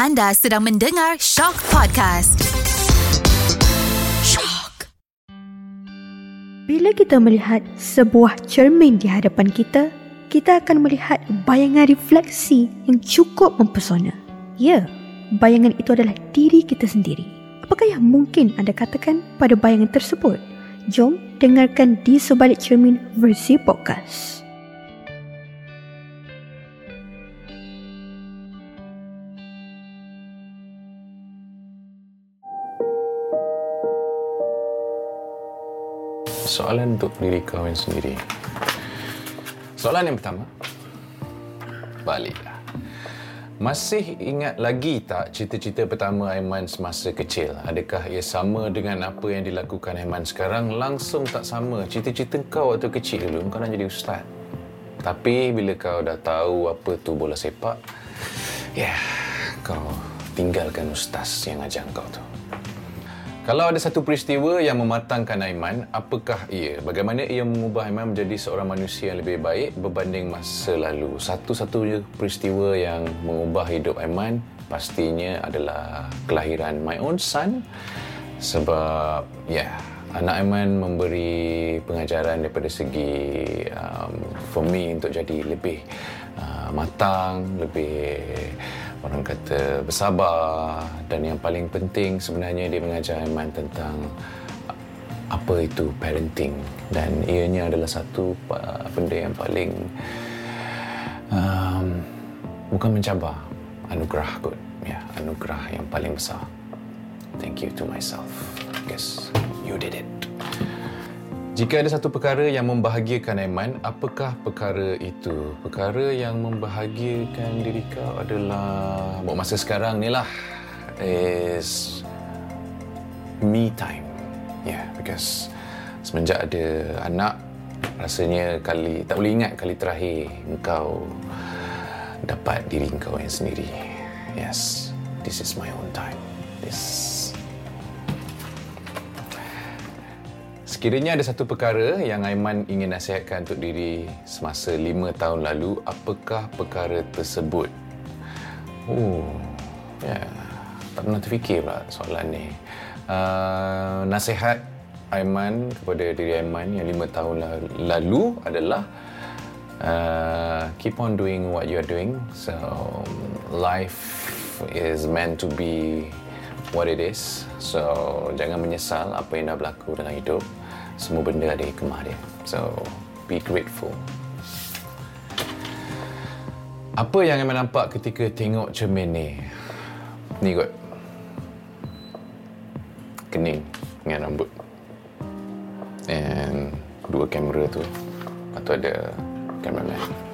Anda sedang mendengar Shock Podcast. Shock. Bila kita melihat sebuah cermin di hadapan kita, kita akan melihat bayangan refleksi yang cukup mempesona. Ya, bayangan itu adalah diri kita sendiri. Apakah yang mungkin anda katakan pada bayangan tersebut? Jom dengarkan di sebalik cermin versi podcast. Soalan untuk diri kau yang sendiri. Soalan yang pertama. Baliklah. Masih ingat lagi tak cita-cita pertama Aiman semasa kecil? Adakah ia sama dengan apa yang dilakukan Aiman sekarang? Langsung tak sama. Cita-cita kau waktu kecil dulu, kau nak jadi ustaz. Tapi bila kau dah tahu apa tu bola sepak, ya, yeah, kau tinggalkan ustaz yang ajar kau tu. Kalau ada satu peristiwa yang mematangkan Aiman, apakah ia? Bagaimana ia mengubah Aiman menjadi seorang manusia yang lebih baik berbanding masa lalu? Satu-satunya peristiwa yang mengubah hidup Aiman pastinya adalah kelahiran my own son. Sebab, ya, yeah, anak Aiman memberi pengajaran daripada segi um, for me untuk jadi lebih uh, matang, lebih orang kata bersabar dan yang paling penting sebenarnya dia mengajar Aiman tentang apa itu parenting. Dan ianya adalah satu benda yang paling um, bukan mencabar anugerah kot. Ya anugerah yang paling besar. Thank you to myself. Guess you did it jika ada satu perkara yang membahagiakan Aiman, apakah perkara itu? Perkara yang membahagiakan diri kau adalah buat masa sekarang ni lah is me time. Yeah, because semenjak ada anak, rasanya kali tak boleh ingat kali terakhir kau dapat diri kau yang sendiri. Yes, this is my own time. This Sekiranya ada satu perkara yang Aiman ingin nasihatkan untuk diri semasa lima tahun lalu, apakah perkara tersebut? Oh, ya, yeah. tak pernah terfikir pula soalan ni. Uh, nasihat Aiman kepada diri Aiman yang lima tahun lalu adalah uh, keep on doing what you are doing. So, life is meant to be what it is. So, jangan menyesal apa yang dah berlaku dalam hidup semua benda ada hikmah dia. So, be grateful. Apa yang Aiman nampak ketika tengok cermin ni? Ni kot. Kening dengan rambut. And dua kamera tu. Atau ada cameraman.